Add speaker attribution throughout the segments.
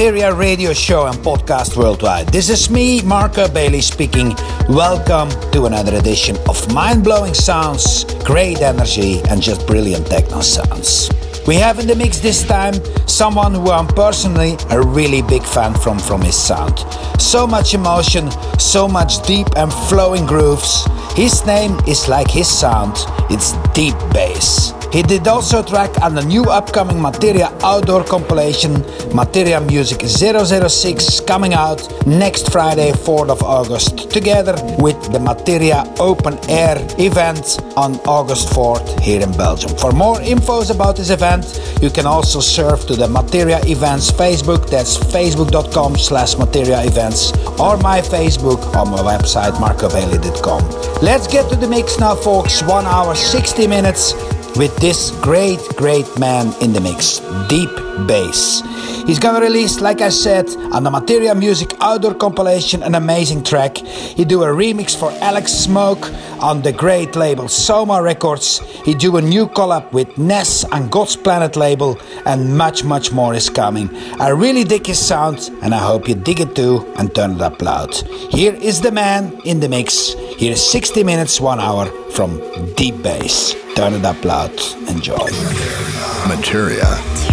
Speaker 1: Materia Radio Show
Speaker 2: and Podcast Worldwide. This is me, Marco Bailey, speaking. Welcome to another edition of mind blowing sounds, great energy, and just brilliant techno sounds. We have in the mix this time someone who I'm personally a really big fan from from his sound. So much emotion, so much deep and flowing grooves. His name is like his sound, it's deep bass. He did also track on the new upcoming Materia outdoor compilation, Materia Music 006, coming out next Friday, 4th of August, together with the Materia Open Air event on August 4th here in Belgium. For more infos about this event, you can also surf to the Materia Events Facebook, that's facebook.com slash Materia Events, or my Facebook on my website, marcobailey.com. Let's get to the mix now, folks. One hour, 60 minutes with this great, great man in the mix, Deep Bass. He's gonna release, like I said, on the Materia Music Outdoor compilation, an amazing track. He do a remix for Alex Smoke on the great label Soma Records. He do a new collab with Ness and God's Planet label, and much, much more is coming. I really dig his sound, and I hope you dig it too and turn it up loud. Here is the man in the mix. Here is 60 minutes, one hour from Deep Bass. Turn it up loud. Enjoy.
Speaker 3: Materia.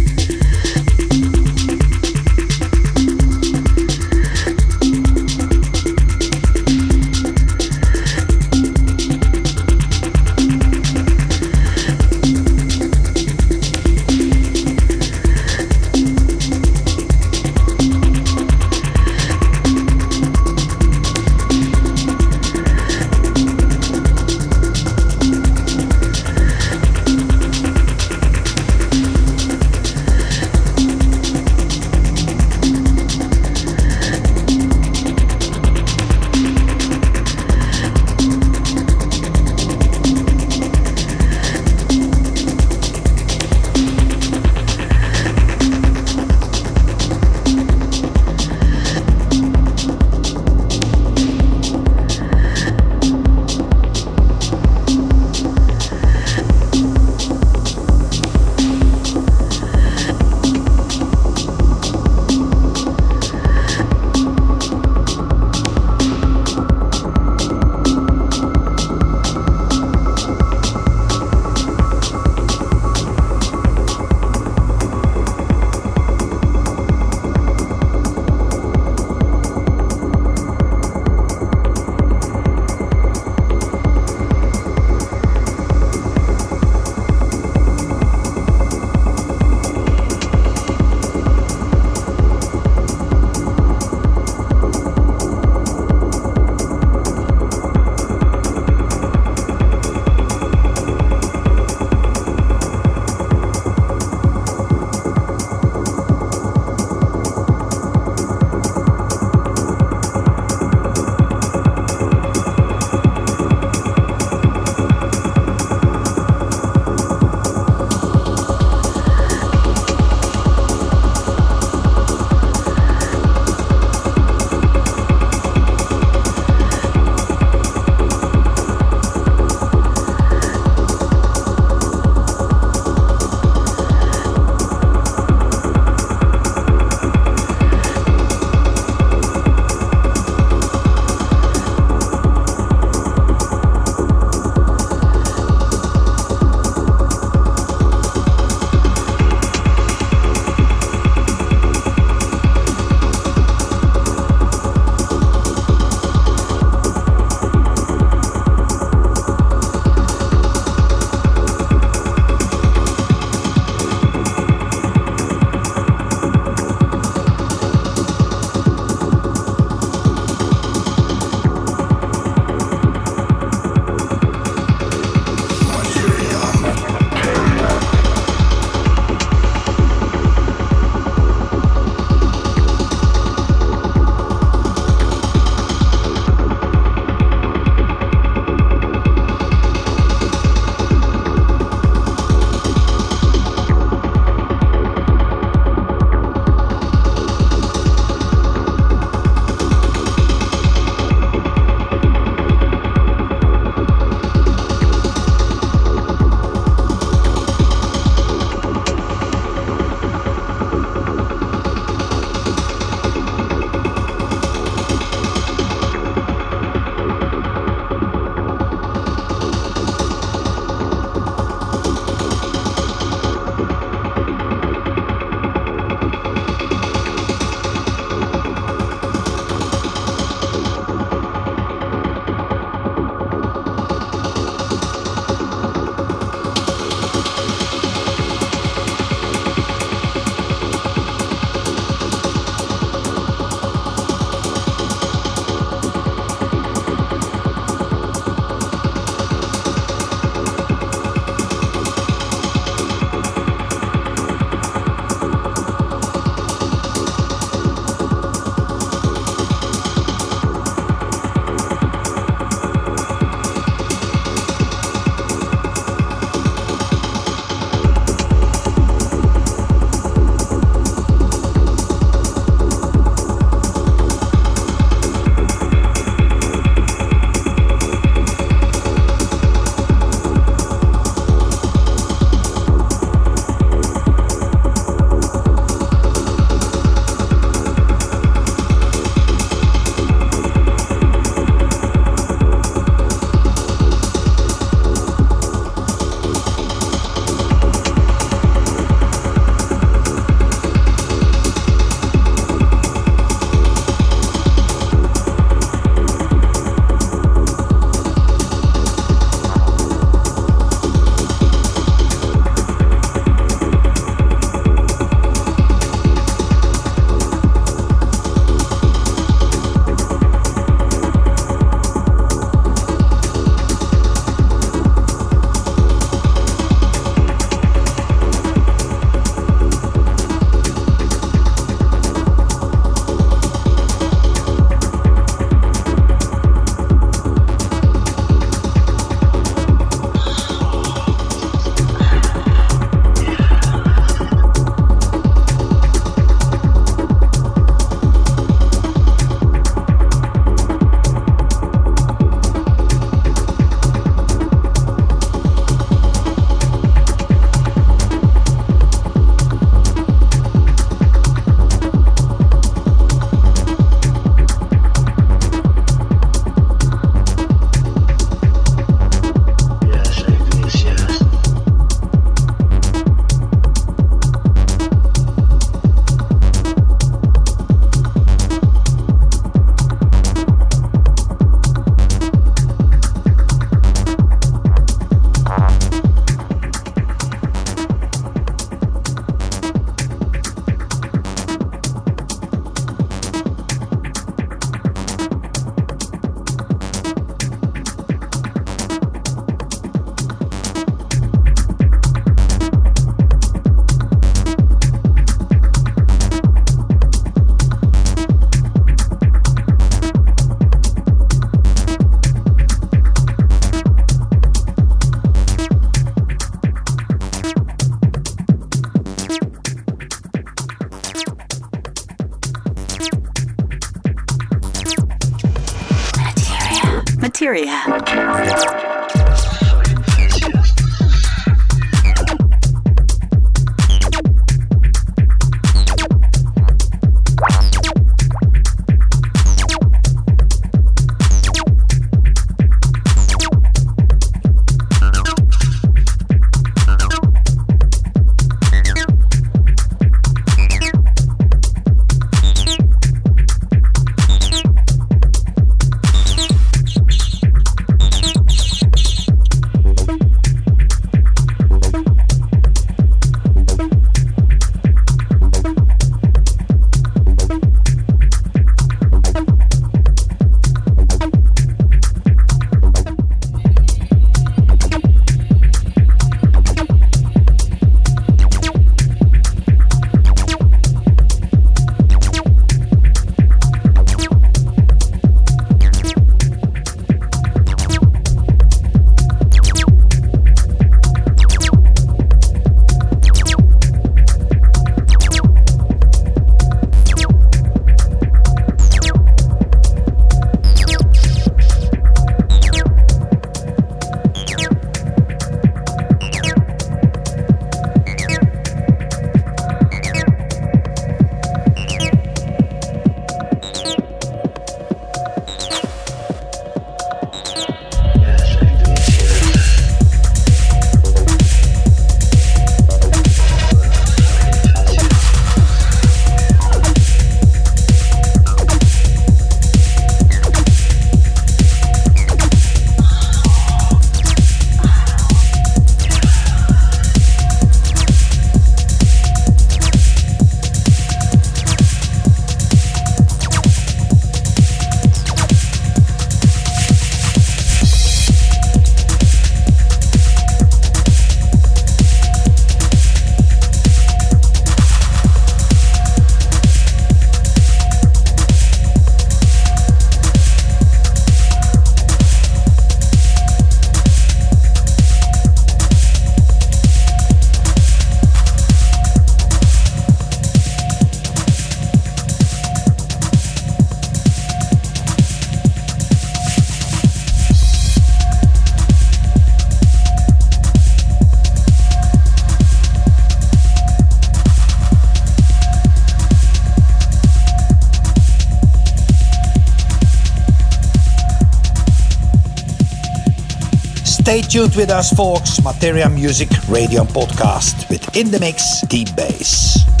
Speaker 2: Stay tuned with us, folks. Materia Music Radio Podcast with In the Mix Deep Bass.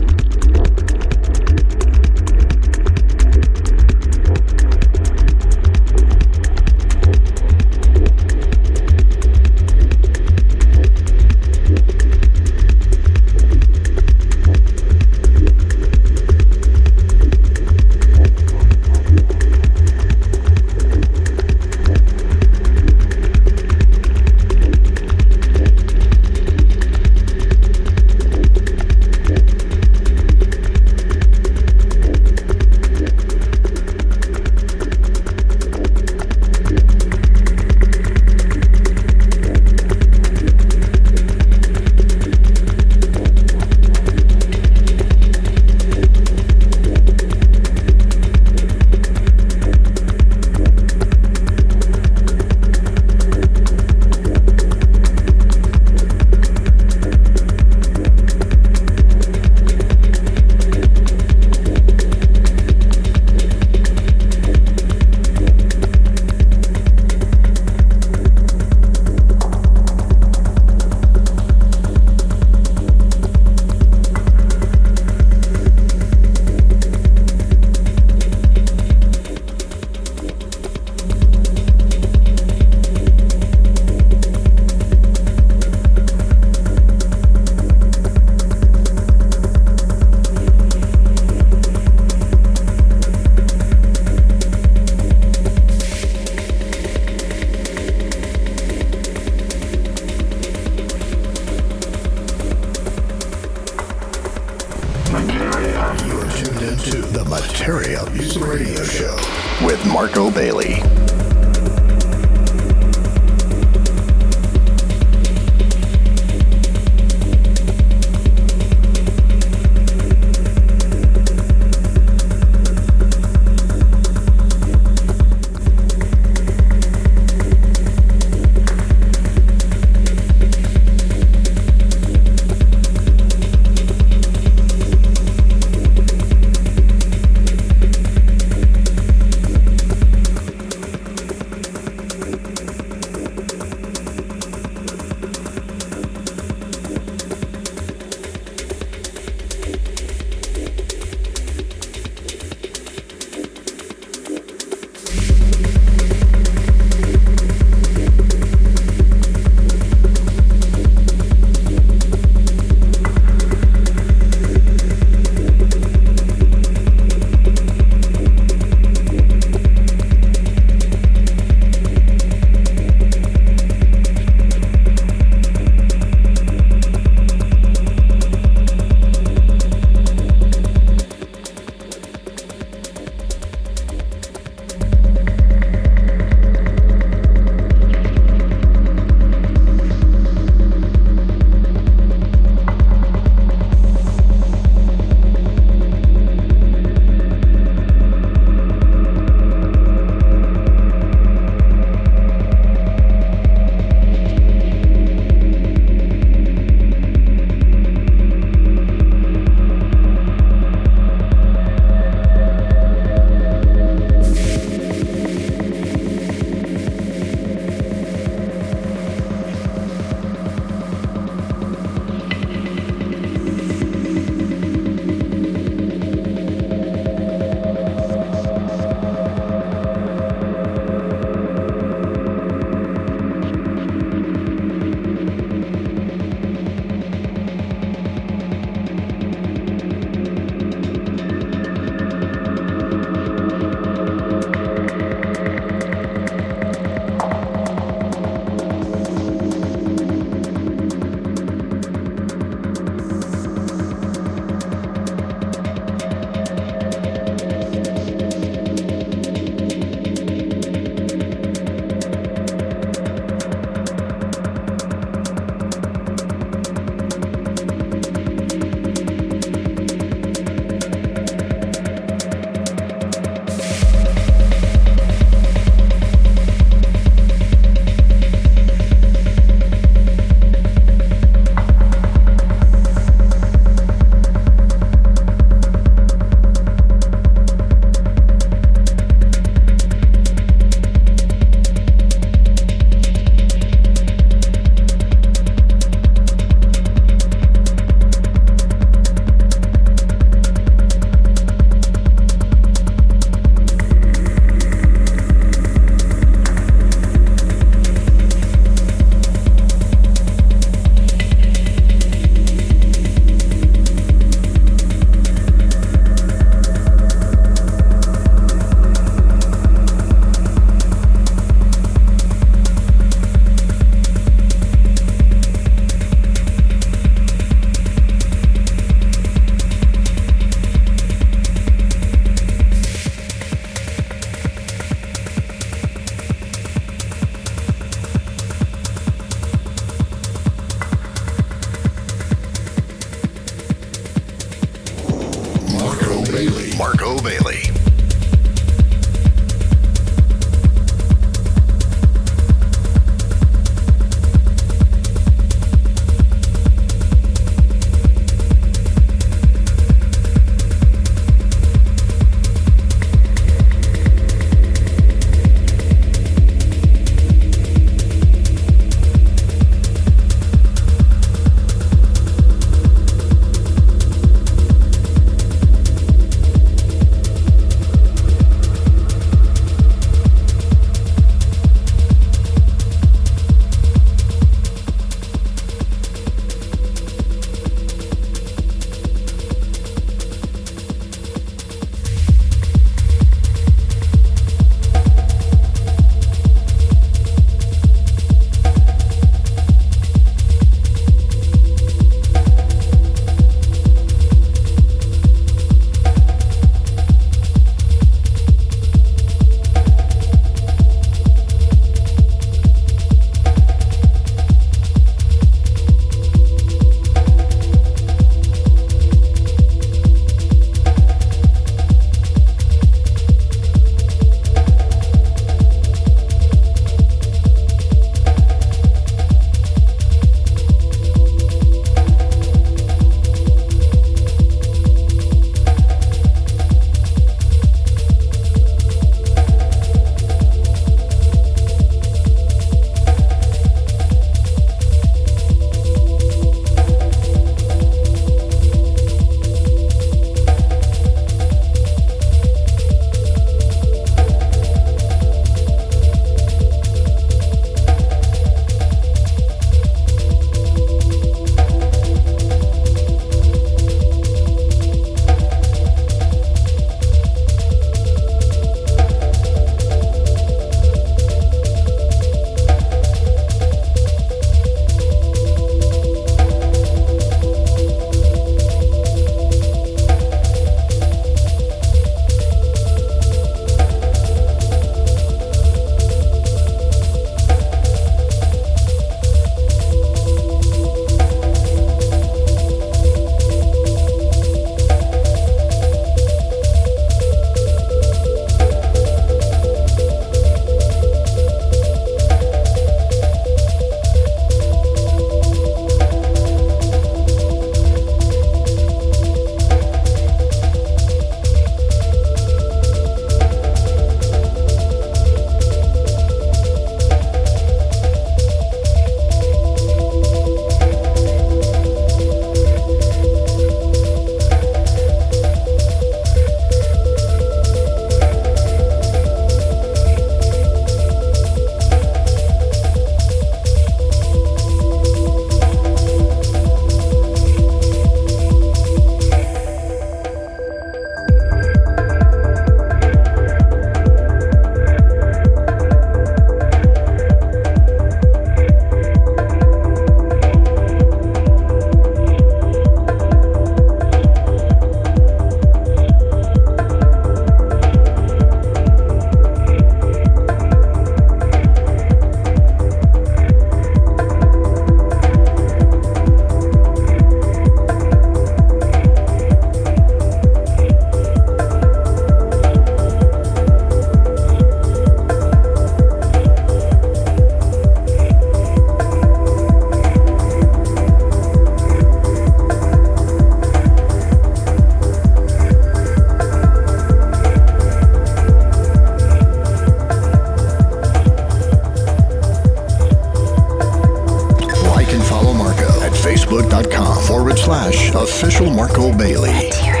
Speaker 3: facebook.com forward slash official Marco Bailey.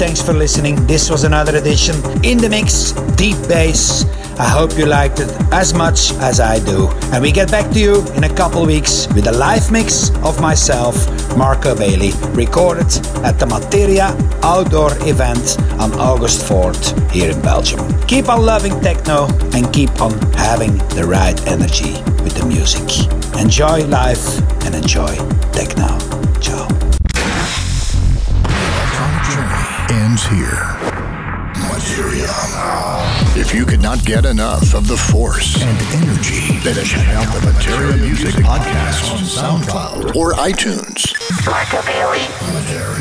Speaker 2: Thanks for listening. This was another edition in the mix, deep bass. I hope you liked it as much as I do. And we get back to you in a couple weeks with a live mix of myself, Marco Bailey, recorded at the Materia outdoor event on August 4th here in Belgium. Keep on loving techno and keep on having the right energy with the music. Enjoy life and enjoy techno. Ciao.
Speaker 3: Get enough of the force and energy, then check out the Materia Music Podcast on SoundCloud or iTunes.
Speaker 1: Marco Bailey.
Speaker 3: Materia.